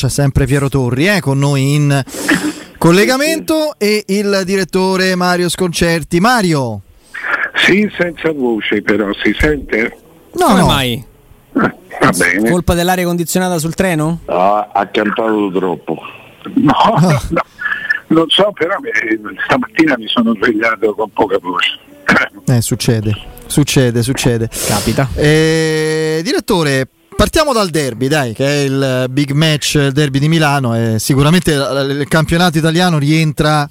c'è sempre Piero Torri eh, con noi in collegamento e il direttore Mario Sconcerti. Mario. Sì, senza voce però, si sente? No, Come no. mai? Ah, va bene. Colpa dell'aria condizionata sul treno? Ah, ha cantato troppo. No, no, non so, però eh, stamattina mi sono svegliato con poca voce. Eh, succede, succede, succede. Capita. Eh, direttore, partiamo dal derby, dai, che è il big match, il derby di Milano. E sicuramente il campionato italiano rientra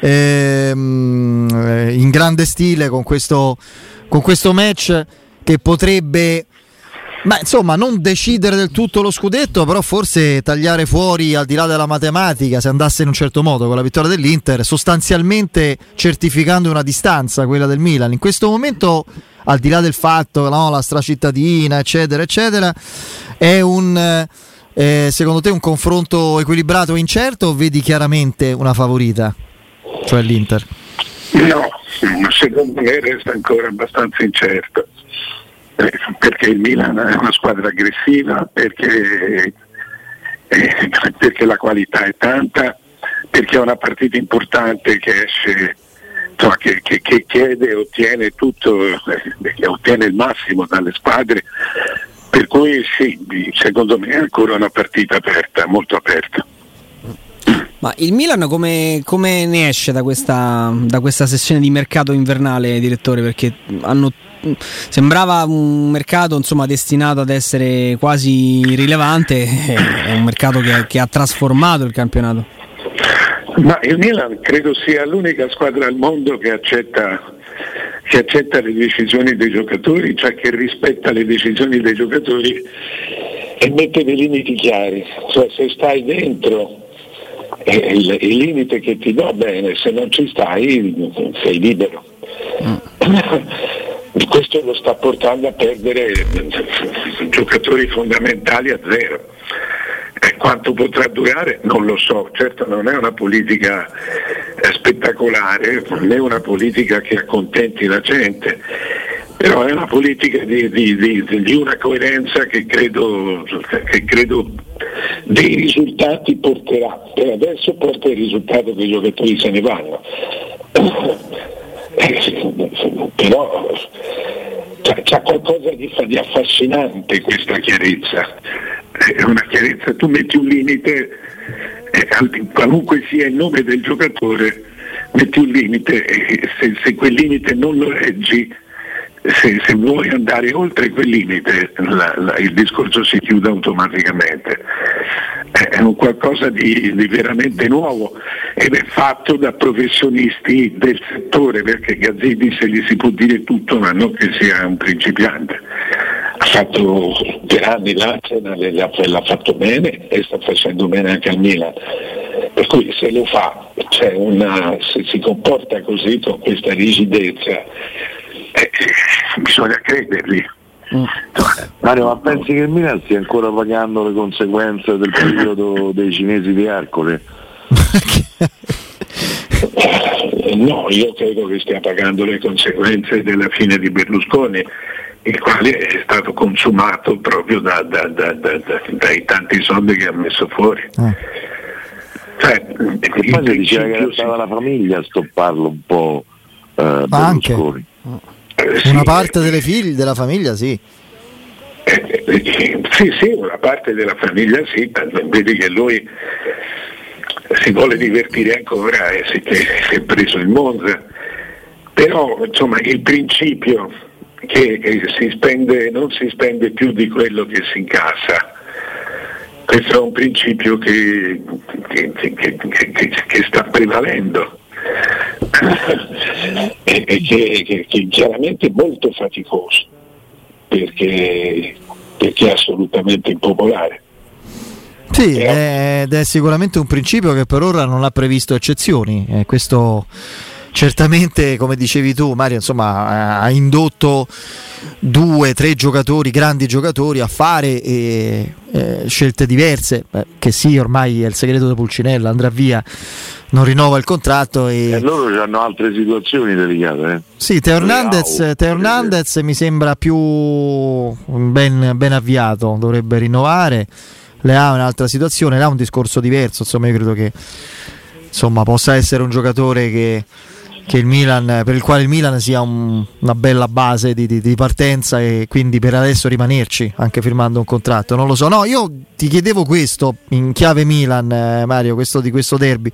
ehm, eh, in grande stile con questo, con questo match che potrebbe. Ma insomma, non decidere del tutto lo scudetto, però forse tagliare fuori al di là della matematica, se andasse in un certo modo con la vittoria dell'Inter, sostanzialmente certificando una distanza, quella del Milan. In questo momento, al di là del fatto, no, la stracittadina, eccetera, eccetera, è un eh, secondo te un confronto equilibrato e incerto o vedi chiaramente una favorita, cioè l'Inter? No, secondo me resta ancora abbastanza incerto. Eh, perché il Milan è una squadra aggressiva, perché, eh, perché la qualità è tanta, perché è una partita importante che esce, insomma, che, che- che chiede e ottiene tutto, eh, ottiene il massimo dalle squadre. Per cui sì, secondo me è ancora una partita aperta, molto aperta. Ma il Milan come, come ne esce da questa, da questa sessione di mercato invernale, direttore? Perché hanno- sembrava un mercato insomma, destinato ad essere quasi irrilevante, è un mercato che, che ha trasformato il campionato. Ma il Milan credo sia l'unica squadra al mondo che accetta, che accetta le decisioni dei giocatori, cioè che rispetta le decisioni dei giocatori e mette dei limiti chiari. Cioè se stai dentro è il, il limite che ti do bene, se non ci stai sei libero. Questo lo sta portando a perdere giocatori fondamentali a zero. E quanto potrà durare non lo so, certo non è una politica eh, spettacolare, né una politica che accontenti la gente, però è una politica di, di- di- di una coerenza che credo, che credo dei risultati porterà. Per adesso porta il risultato che i giocatori se ne vanno. Eh, però c'è, qualcosa di, di affascinante questa chiarezza. È una chiarezza, tu metti un limite, eh, al- qualunque sia il nome del giocatore, metti un limite e se, se quel limite non lo reggi, se, se vuoi andare oltre quel limite la- la- il discorso si chiude automaticamente. È un qualcosa di, di veramente nuovo ed è fatto da professionisti del settore perché Gazzini se gli si può dire tutto ma non che sia un principiante. Ha fatto per anni l'Arsenal l'ha, fatto bene e sta facendo bene anche al Milan. Per cui se lo fa, una- se si comporta così con questa rigidezza, eh, bisogna credergli. Mario, ma pensi che il Milan stia ancora pagando le conseguenze del periodo dei cinesi di Ercole? Eh, No, io credo che stia pagando le conseguenze della fine di Berlusconi, il quale è stato consumato proprio da- da- da- da- da- dai tanti soldi che ha messo fuori. Cioè, E poi si diceva che era stata la famiglia a stopparlo un po' eh, Ma anche. Eh, sì, Una parte delle figlie, della famiglia, sì. eh, eh, sì, sì, una parte della famiglia sì, vedi che lui si vuole divertire ancora e si, si è preso il Monza. Però insomma il principio che, si spende, non si spende più di quello che si incassa. Questo è un principio che- che- che- che sta prevalendo e, e che, che- che chiaramente è molto faticoso perché, perché è assolutamente impopolare. Sì, ed è sicuramente un principio che per ora non ha previsto eccezioni. Eh, questo certamente, come dicevi tu, Mario, insomma, ha indotto due, tre giocatori, grandi giocatori, a fare eh, eh, scelte diverse. Beh, che sì, ormai è il segreto di Pulcinella, andrà via, non rinnova il contratto E e. loro hanno altre situazioni delicate. Eh? Sì, Teo Hernandez, Teo Hernandez mi sembra più ben, ben avviato, dovrebbe rinnovare. Leao è un'altra situazione, Leao è un discorso diverso, insomma io credo che insomma, possa essere un giocatore che il Milan, per il quale il Milan sia un, una bella base di, di, di, partenza e quindi per adesso rimanerci anche firmando un contratto. Non lo so, no, io ti chiedevo questo in chiave Milan, eh, Mario, questo di questo derby,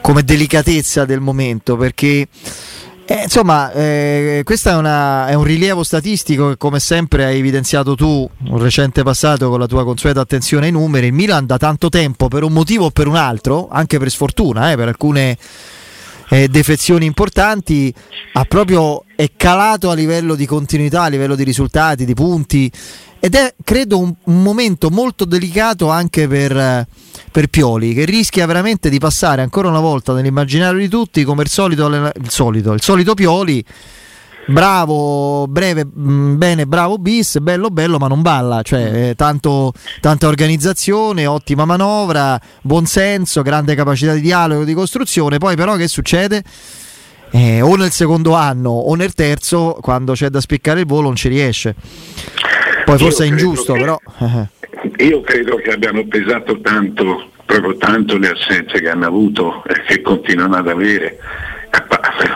come delicatezza del momento perché. Eh, insomma, eh, questo è, è, un rilievo statistico che come sempre hai evidenziato tu un recente passato con la tua consueta attenzione ai numeri. Il Milan da tanto tempo, per un motivo o per un altro, anche per sfortuna, eh, per alcune eh, defezioni importanti, ha proprio è calato a livello di continuità, a livello di risultati, di punti ed è credo un, un momento molto delicato anche per, per, Pioli che rischia veramente di passare ancora una volta nell'immaginario di tutti come il solito, il solito, il solito Pioli bravo, breve, mm, bene, bravo bis, bello, bello, ma non balla. Cioè, eh, tanto, tanta organizzazione, ottima manovra, buon senso, grande capacità di dialogo, di costruzione. Poi, però, che succede? Eh, o nel secondo anno o nel terzo, quando c'è da spiccare il volo, non ci riesce. Poi forse è ingiusto, che, però. io credo che abbiano pesato tanto, proprio tanto le assenze che hanno avuto e che continuano ad avere.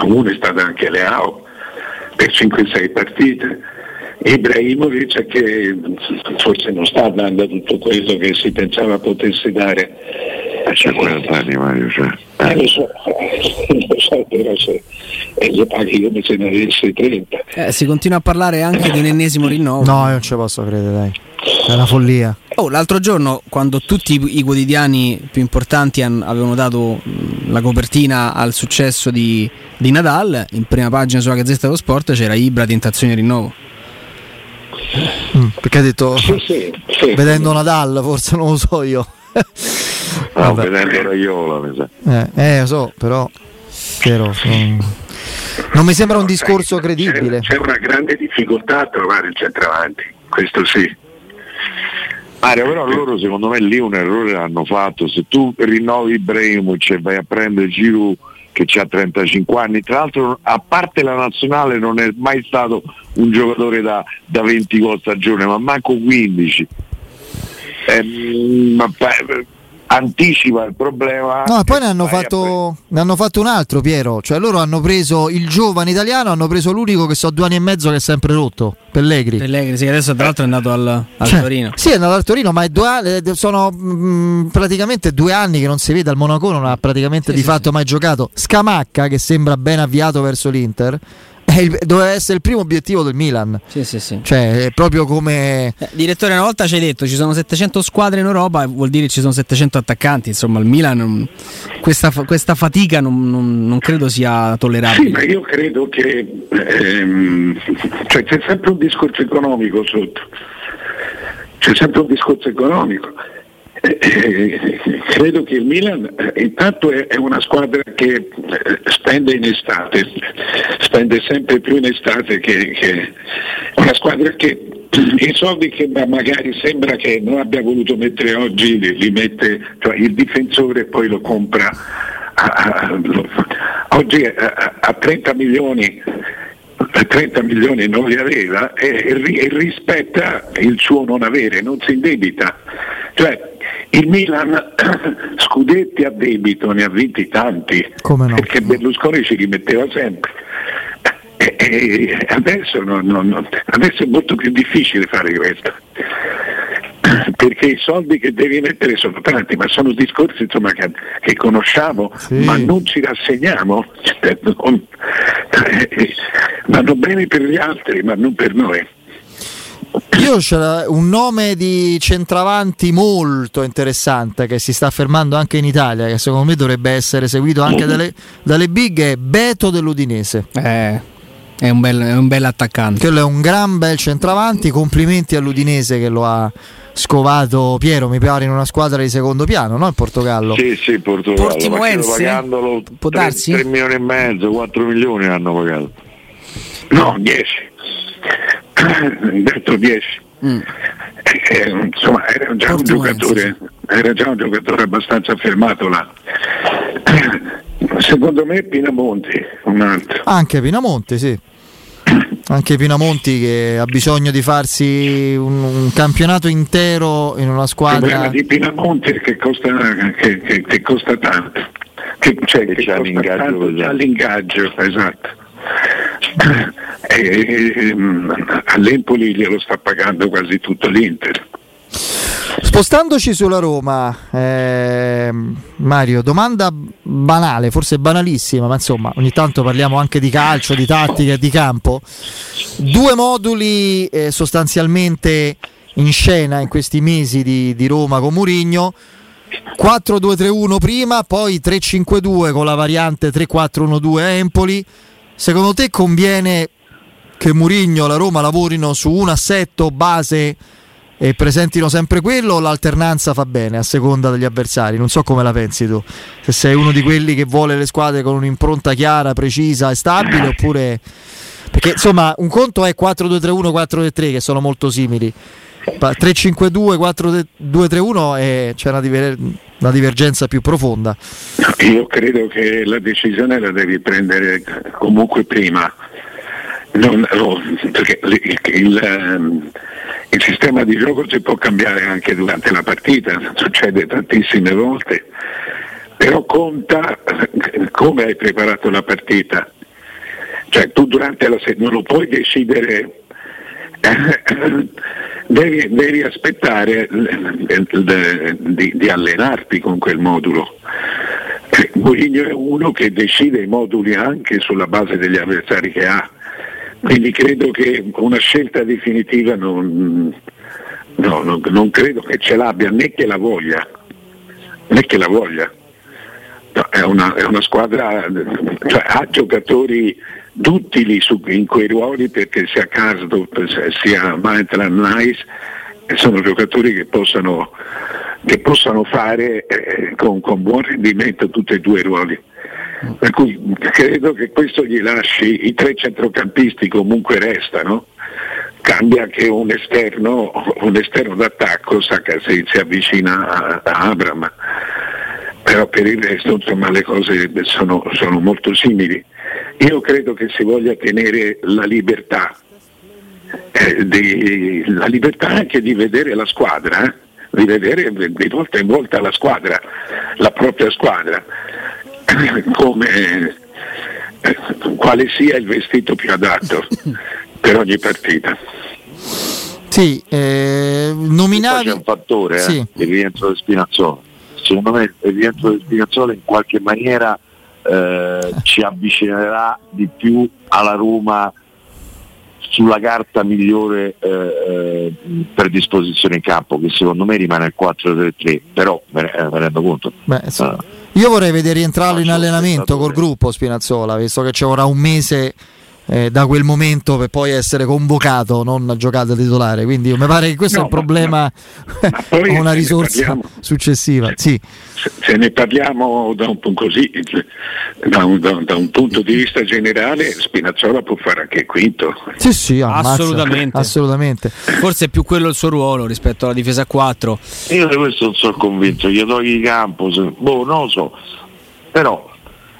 Una è stata anche Leao, per 5-6 partite. Ibrahimovic che forse non sta dando tutto quello che si pensava potesse dare. C'ha 40 anni Mario, cioè. Eh, lo so, lo so, però se eh, lo paghi come se ne avessi 30. Eh, si continua a parlare anche di un ennesimo rinnovo. No, io non ci posso credere, dai. È una follia. Oh, l'altro giorno, quando tutti i quotidiani più importanti avevano dato la copertina al successo di, di, Nadal, in prima pagina sulla Gazzetta dello Sport c'era Ibra tentazione di rinnovo. Mm, perché ha detto sì, sì, sì, vedendo Nadal, forse non lo so io. no, vedendo Raiola, mi sa. Eh, eh, lo so, però vero, non, non mi sembra un discorso credibile. C'è, c'è una grande difficoltà a trovare il centravanti, questo sì Mario, però loro secondo me lì un errore l'hanno fatto. Se tu rinnovi Ibrahimovic e vai a prendere Giroud che ha 35 anni, tra l'altro a parte la nazionale non è mai stato un giocatore da, da 20 gol stagione, ma manco 15. Eh, anticipa il problema. No, e poi ne hanno, fatto, ne hanno, fatto, un altro, Piero. Cioè, loro hanno preso il giovane italiano, hanno preso l'unico che so due anni e mezzo che è sempre rotto. Pellegri. Pellegri, sì, adesso tra l'altro è andato al, al cioè, Torino. Sì, è andato al Torino, ma due, sono mh, mm, praticamente due anni che non si vede al Monaco, non ha praticamente sì, di sì, fatto sì. mai giocato. Scamacca, che sembra ben avviato verso l'Inter il, doveva essere il primo obiettivo del Milan. Sì, sì, sì. Cioè, è proprio come. Eh, direttore, una volta ci hai detto ci sono 700 squadre in Europa, vuol dire ci sono 700 attaccanti. Insomma, il Milan, questa, questa fatica non, non, non, credo sia tollerabile. Sì, ma io credo che ehm, cioè, c'è sempre un discorso economico sotto. C'è sempre un discorso economico. Eh, credo che il Milan eh, intanto è, una squadra che eh, spende in estate, spende sempre più in estate che, che una squadra che i soldi che magari sembra che non abbia voluto mettere oggi li, li mette cioè il difensore poi lo compra a, a, lo, oggi a, a 30 milioni 30 milioni non li aveva e, e, rispetta il suo non avere, non si indebita. Cioè, il Milan scudetti a debito ne ha vinti tanti, no? perché Berlusconi ci rimetteva sempre. E, e adesso, non, non, adesso, è molto più difficile fare questo perché i soldi che devi mettere sono tanti, ma sono discorsi insomma, che, che, conosciamo, sì. ma non ci rassegniamo. Vanno bene per gli altri, ma non per noi. Io c'è un nome di centravanti molto interessante che si sta affermando anche in Italia, che secondo me dovrebbe essere seguito anche dalle, dalle big, è Beto dell'Udinese. Eh, è un, bel, è un bel attaccante. Quello è un gran bel centravanti, complimenti all'Udinese che lo ha scovato Piero, mi pare in una squadra di secondo piano, no? Il Portogallo. Sì, sì, Portogallo. Portimonense? Pagandolo Può 3, darsi? 3 milioni e mezzo, 4 milioni hanno pagato. No, 10 detto 10. Mm. Eh, insomma, era già, un giocatore, era già un giocatore abbastanza affermato là. Secondo me Pinamonti, un altro. Anche Pinamonti, sì. anche Pinamonti che ha bisogno di farsi un, un campionato intero in una squadra. Il problema di Pinamonti è che costa, che, che, che costa tanto, che, cioè, che c'è l'ingaggio, l'ingaggio, esatto. E, all'Empoli glielo sta pagando quasi tutto l'Inter. Spostandoci sulla Roma, eh, Mario, domanda banale, forse banalissima, ma insomma ogni tanto parliamo anche di calcio, di tattica di campo. Due moduli eh, sostanzialmente in scena in questi mesi di, di Roma con Murigno. 4-2-3-1 prima, poi 3-5-2 con la variante 3-4-1-2 a Empoli. Secondo te conviene che Murigno e la Roma lavorino su un assetto base e presentino sempre quello o l'alternanza fa bene a seconda degli avversari? Non so come la pensi tu, se sei uno di quelli che vuole le squadre con un'impronta chiara, precisa e stabile oppure... Perché insomma un conto è 4-2-3-1, 4-3-3 che sono molto simili. 3-5-2, 4-2-3-1 e c'è una, diver- una, divergenza più profonda. Io credo che la decisione la devi prendere comunque prima. Non, no, perché il, il, ehm, il sistema di gioco si può cambiare anche durante la partita, succede tantissime volte, però conta come hai preparato la partita. Cioè tu durante la settimana non lo puoi decidere, devi, devi aspettare di, di, allenarti con quel modulo. Mourinho è uno che decide i moduli anche sulla base degli avversari che ha quindi credo che una scelta definitiva non, no, non, non credo che ce l'abbia né che la voglia, né che la voglia. No, è, una, è, una, squadra, cioè, ha giocatori duttili su, in quei ruoli perché sia Karsdorp sia Maitland Nice sono giocatori che possano, che possano fare eh, con, con buon rendimento tutti e due i ruoli. Per cui credo che questo gli lasci, i tre centrocampisti comunque restano, cambia che un esterno, un esterno d'attacco Saka si, si avvicina a, a Abram, però per il resto insomma, le cose sono, sono molto simili. Io credo che si voglia tenere la libertà, eh, di, la libertà anche di vedere la squadra, eh? di vedere di volta in volta la squadra, la propria squadra come eh, quale sia il vestito più adatto per ogni partita. Sì, eh, nominavi... C'è un fattore, sì. eh, il rientro di Spinazzola. Secondo me il rientro di Spinazzola in qualche maniera eh, ci avvicinerà di più alla Roma sulla carta migliore eh, eh, per disposizione in campo, che secondo me rimane il 4-3-3, però me ne, rendo conto. Beh, uh, io vorrei vedere rientrarlo in allenamento col gruppo Spinazzola, visto che ci vorrà un mese eh, da quel momento per poi essere convocato, non a giocata titolare. Quindi mi pare che questo no, è un problema o una risorsa successiva. Sì. Se, se, ne parliamo da un, così, da, un, da, da un, punto di vista generale, Spinazzola può fare anche quinto. Sì, sì, ammazza, assolutamente. assolutamente. Forse è più quello il suo ruolo rispetto alla difesa a 4. Io di questo non sono convinto, gli togli campo, se, boh, non lo so. Però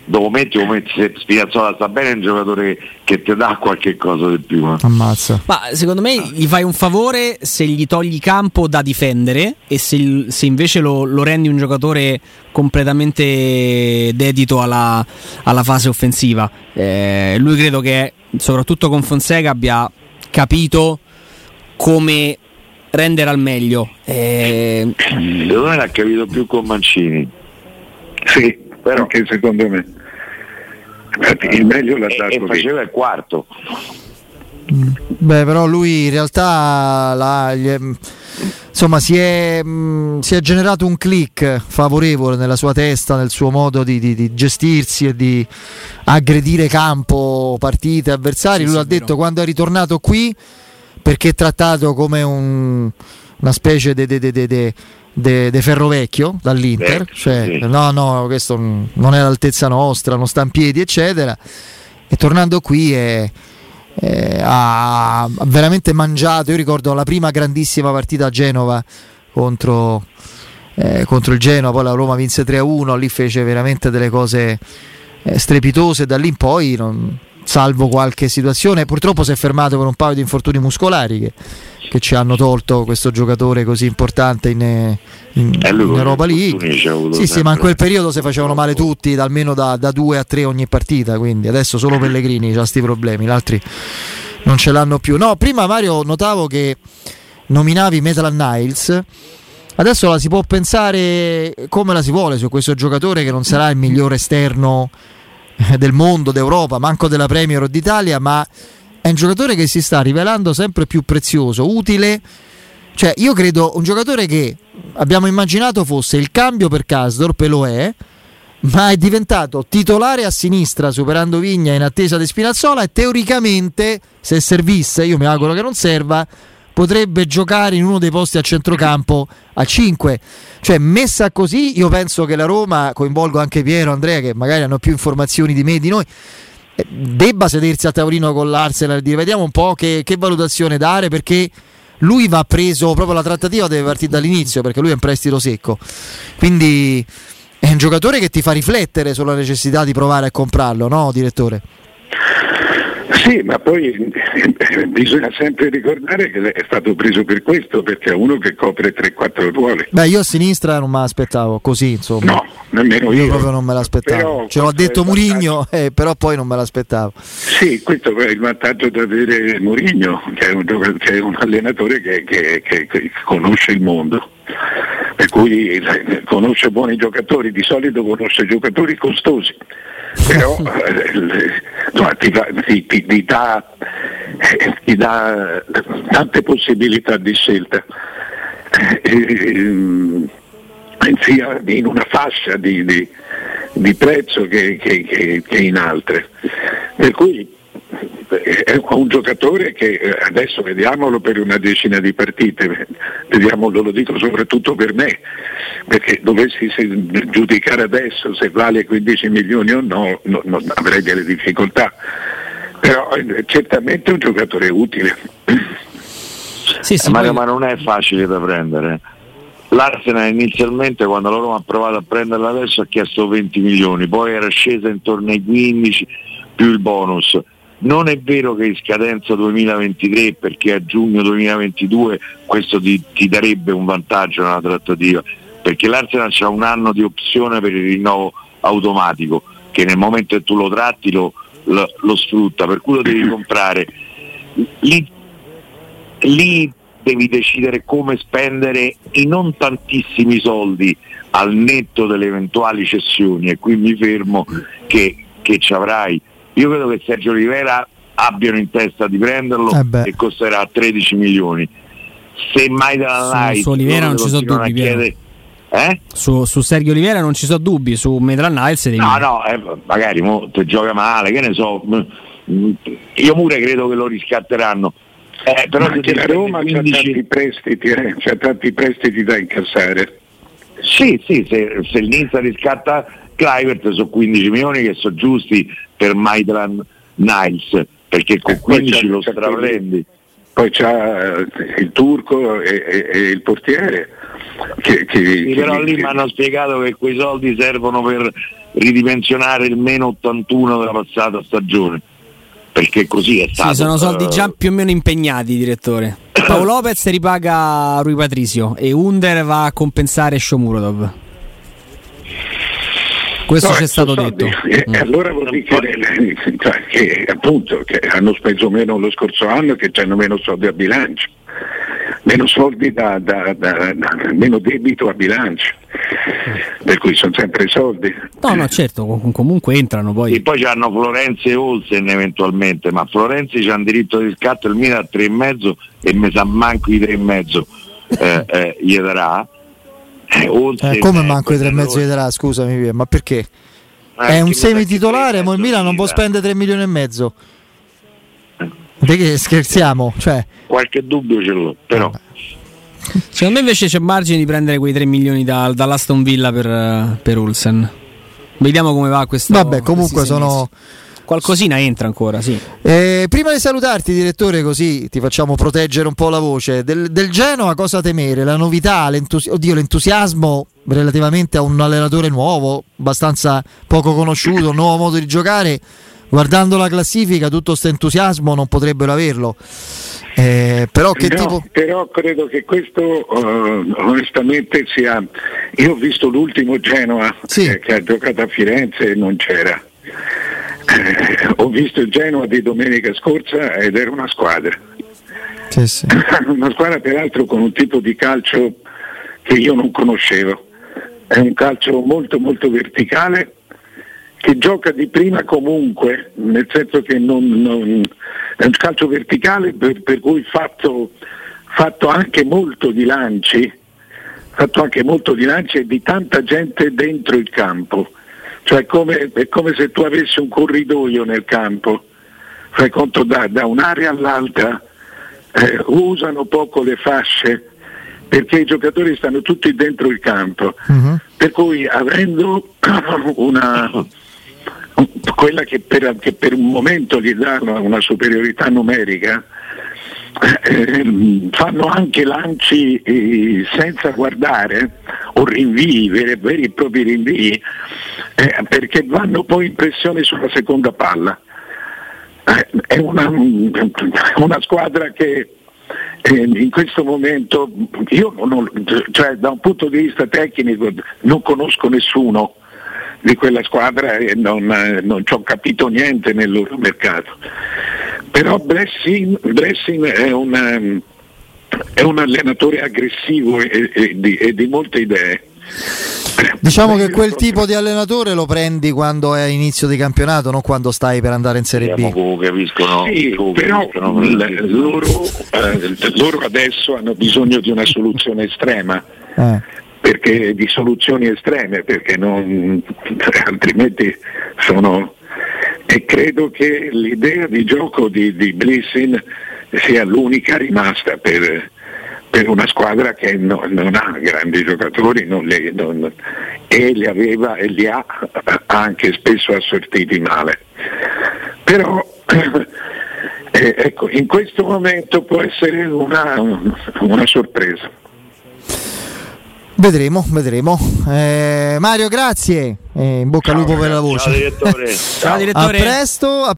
dopo metti o metti se Spinazzola sta bene è un giocatore che ti dà qualche cosa di più eh. ammazza. Ma secondo me gli fai un favore se gli togli campo da difendere e se, se invece lo, lo, rendi un giocatore completamente dedito alla, alla fase offensiva. Eh, lui credo che soprattutto con Fonseca abbia capito come rendere al meglio. Eh, secondo me l'ha capito più con Mancini. Sì però anche secondo me il meglio l'ha dato e faceva il quarto mm. Beh, però lui in realtà la, è, insomma, si è, mh, mm, si è, generato un click favorevole nella sua testa, nel suo modo di, di, di gestirsi e di aggredire campo, partite, avversari. Sì, lui sì, ha detto vero. quando è ritornato qui perché è trattato come un, una specie di de, de Ferrovecchio dall'Inter, Beh, cioè sì. no, no, questo non è all'altezza nostra, non sta in piedi, eccetera. E tornando qui è, è, ha veramente mangiato. Io ricordo la prima grandissima partita a Genova contro, eh, contro il Genova, poi la Roma vinse 3-1, lì fece veramente delle cose eh, strepitose, da lì in poi non, salvo qualche situazione. Purtroppo si è fermato per un paio di infortuni muscolari che, che ci hanno tolto questo giocatore così importante in, in, in Europa League. Sì, sì, ma in quel periodo si facevano male tutti, almeno da, da due a tre ogni partita, quindi adesso solo Pellegrini ha questi problemi, gli altri non ce l'hanno più. No, prima Mario notavo che nominavi Metal Niles. Adesso la si può pensare come la si vuole su questo giocatore che non sarà il migliore esterno eh, del mondo, d'Europa, manco della Premier o d'Italia, ma è un giocatore che si sta rivelando sempre più prezioso, utile. Cioè, io credo un giocatore che abbiamo immaginato fosse il cambio per Casdorp e lo è, ma è diventato titolare a sinistra superando Vigna in attesa di Spinazzola e teoricamente, se servisse, io mi auguro che non serva, potrebbe giocare in uno dei posti a centrocampo a 5. Cioè, messa così, io penso che la Roma, coinvolgo anche Piero, Andrea, che magari hanno più informazioni di me e di noi, eh, debba sedersi a tavolino con l'Arsenal e dire vediamo un po' che, che valutazione dare perché lui va preso proprio la trattativa deve partire dall'inizio perché lui è un prestito secco quindi è un giocatore che ti fa riflettere sulla necessità di provare a comprarlo no direttore? Sì, ma poi eh, bisogna sempre ricordare che è stato preso per questo, perché è uno che copre 3-4 ruoli. Beh, io a sinistra non me l'aspettavo così, insomma. No, nemmeno io. Io proprio non me l'aspettavo. Ce l'ho detto Murigno, eh, però poi non me l'aspettavo. Sì, questo è il vantaggio di avere Murigno, che è un, che è un allenatore che, che, che, conosce il mondo per cui eh, conosce buoni giocatori, di solito conosce giocatori costosi però eh, ti, ti, ti, ti, dà, eh, ti, dà, tante possibilità di scelta, eh, sia in una fascia di, di, di prezzo che, che, che, che in altre. Per cui è un giocatore che eh, adesso vediamolo per una decina di partite, vediamolo, lo dico soprattutto per me, perché dovessi giudicare adesso se vale 15 milioni o no, no, no avrei delle difficoltà, però eh, certamente è un giocatore utile. Sì, sì, Mario, ma non è facile da prendere. L'Arsenal inizialmente quando loro hanno provato a prenderla adesso ha chiesto 20 milioni, poi era scesa intorno ai 15 più il bonus non è vero che in scadenza 2023 perché a giugno 2022 questo ti, ti darebbe un vantaggio nella trattativa, perché l'Arsenal ha un anno di opzione per il rinnovo automatico che nel momento che tu lo tratti lo, lo, lo sfrutta, per cui lo devi comprare. Lì, lì devi decidere come spendere i non tantissimi soldi al netto delle eventuali cessioni e qui mi fermo che, che ci avrai io credo che Sergio Rivera abbiano in testa di prenderlo eh e costerà 13 milioni. Se mai dalla Light su, su Olivera non ci sono dubbi. Chiede... Eh? Su, su, Sergio Olivera non ci sono dubbi, su Medran Niles devi... No, no, eh, magari mo, gioca male, che ne so. Io pure credo che lo riscatteranno. Eh, però anche la Roma 15... c'ha tanti prestiti, eh, c'ha tanti prestiti da incassare. Sì, sì, se, se il Nizza riscatta Clivert sono 15 milioni che sono giusti per Maitland Niles perché con 15 lo straprendi poi c'ha eh, il turco e, e, e il portiere che, che, sì, che però lì mi hanno spiegato che quei soldi servono per ridimensionare il meno 81 della passata stagione perché così è stato sì, sono soldi già più o meno impegnati direttore. Paolo Lopez ripaga Rui Patricio e Under va a compensare Shomurodov questo no, c'è stato detto. E mm. allora vuol dire che, cioè, che, appunto, che hanno speso meno lo scorso anno e che hanno meno soldi a bilancio, meno soldi da, da, da, da meno debito a bilancio. Per cui sono sempre soldi. No, no, certo, comunque entrano poi. E poi hanno Florenzi e Olsen eventualmente, ma Florenzi c'ha un diritto di scatto il Milan a 3,5 e mi sa manco i 3,5 eh, eh, gli darà eh, eh, come manco i tre e mezzo di Terà, scusami, ma perché? Eh, è un semi titolare, ma il Milan non può spendere 3 milioni e mezzo. Di che scherziamo? Cioè... Qualche dubbio ce l'ho, però. Vabbè. Secondo me invece c'è margine di prendere quei 3 milioni da, dall'Aston Villa per, per Ulsen. Vediamo come va questo. Vabbè, comunque sono, Qualcosina entra ancora, sì. Eh, prima di salutarti, direttore, così ti facciamo proteggere un po' la voce. Del, del Genoa cosa temere? La novità, l'entusi- oddio, l'entusiasmo relativamente a un allenatore nuovo, abbastanza poco conosciuto, un nuovo modo di giocare, guardando la classifica tutto questo entusiasmo non potrebbero averlo. Eh, però, che no, tipo... però credo che questo uh, onestamente sia. Io ho visto l'ultimo Genoa sì. eh, che ha giocato a Firenze e non c'era. Eh, ho visto il Genoa di domenica scorsa ed era una squadra. Sì, sì. una squadra peraltro con un tipo di calcio che io non conoscevo. È un calcio molto molto verticale che gioca di prima comunque, nel senso che non, non, è un calcio verticale per, per cui fatto, fatto, anche molto di lanci, fatto anche molto di lanci e di tanta gente dentro il campo. Cioè come, è come se tu avessi un corridoio nel campo, fai conto da, da un'area all'altra, eh, usano poco le fasce perché i giocatori stanno tutti dentro il campo. Mhm. Per cui avendo una, quella che per, che per un momento gli dà una, una superiorità numerica, eh, fanno anche lanci eh, senza guardare o rinvii, veri, veri e propri rinvii, eh, perché vanno poi in pressione sulla seconda palla. Eh, è una, una squadra che eh, in questo momento io non, cioè, da un punto di vista tecnico non conosco nessuno di quella squadra e non, eh, non ci ho capito niente nel loro mercato. Però Blessing, Blessing è, una, è, un allenatore aggressivo e, e, di, e di molte idee. Diciamo che quel tipo di allenatore lo prendi quando è a inizio di campionato, non quando stai per andare in Serie B. come capiscono. Sì, come però capiscono. l- loro, eh, loro adesso hanno bisogno di una soluzione estrema. Eh. perché di soluzioni estreme, perché non, altrimenti sono... E credo che l'idea di gioco di, di Blissin sia l'unica rimasta per, per una squadra che no- non ha grandi giocatori non li- non- e li aveva e li ha anche spesso assortiti male. Però eh, ecco, in questo momento può essere una, una sorpresa. Vedremo, vedremo. Eh, Mario, grazie. Eh, in bocca al lupo per la voce. Ciao direttore. Ciao A direttore. presto. a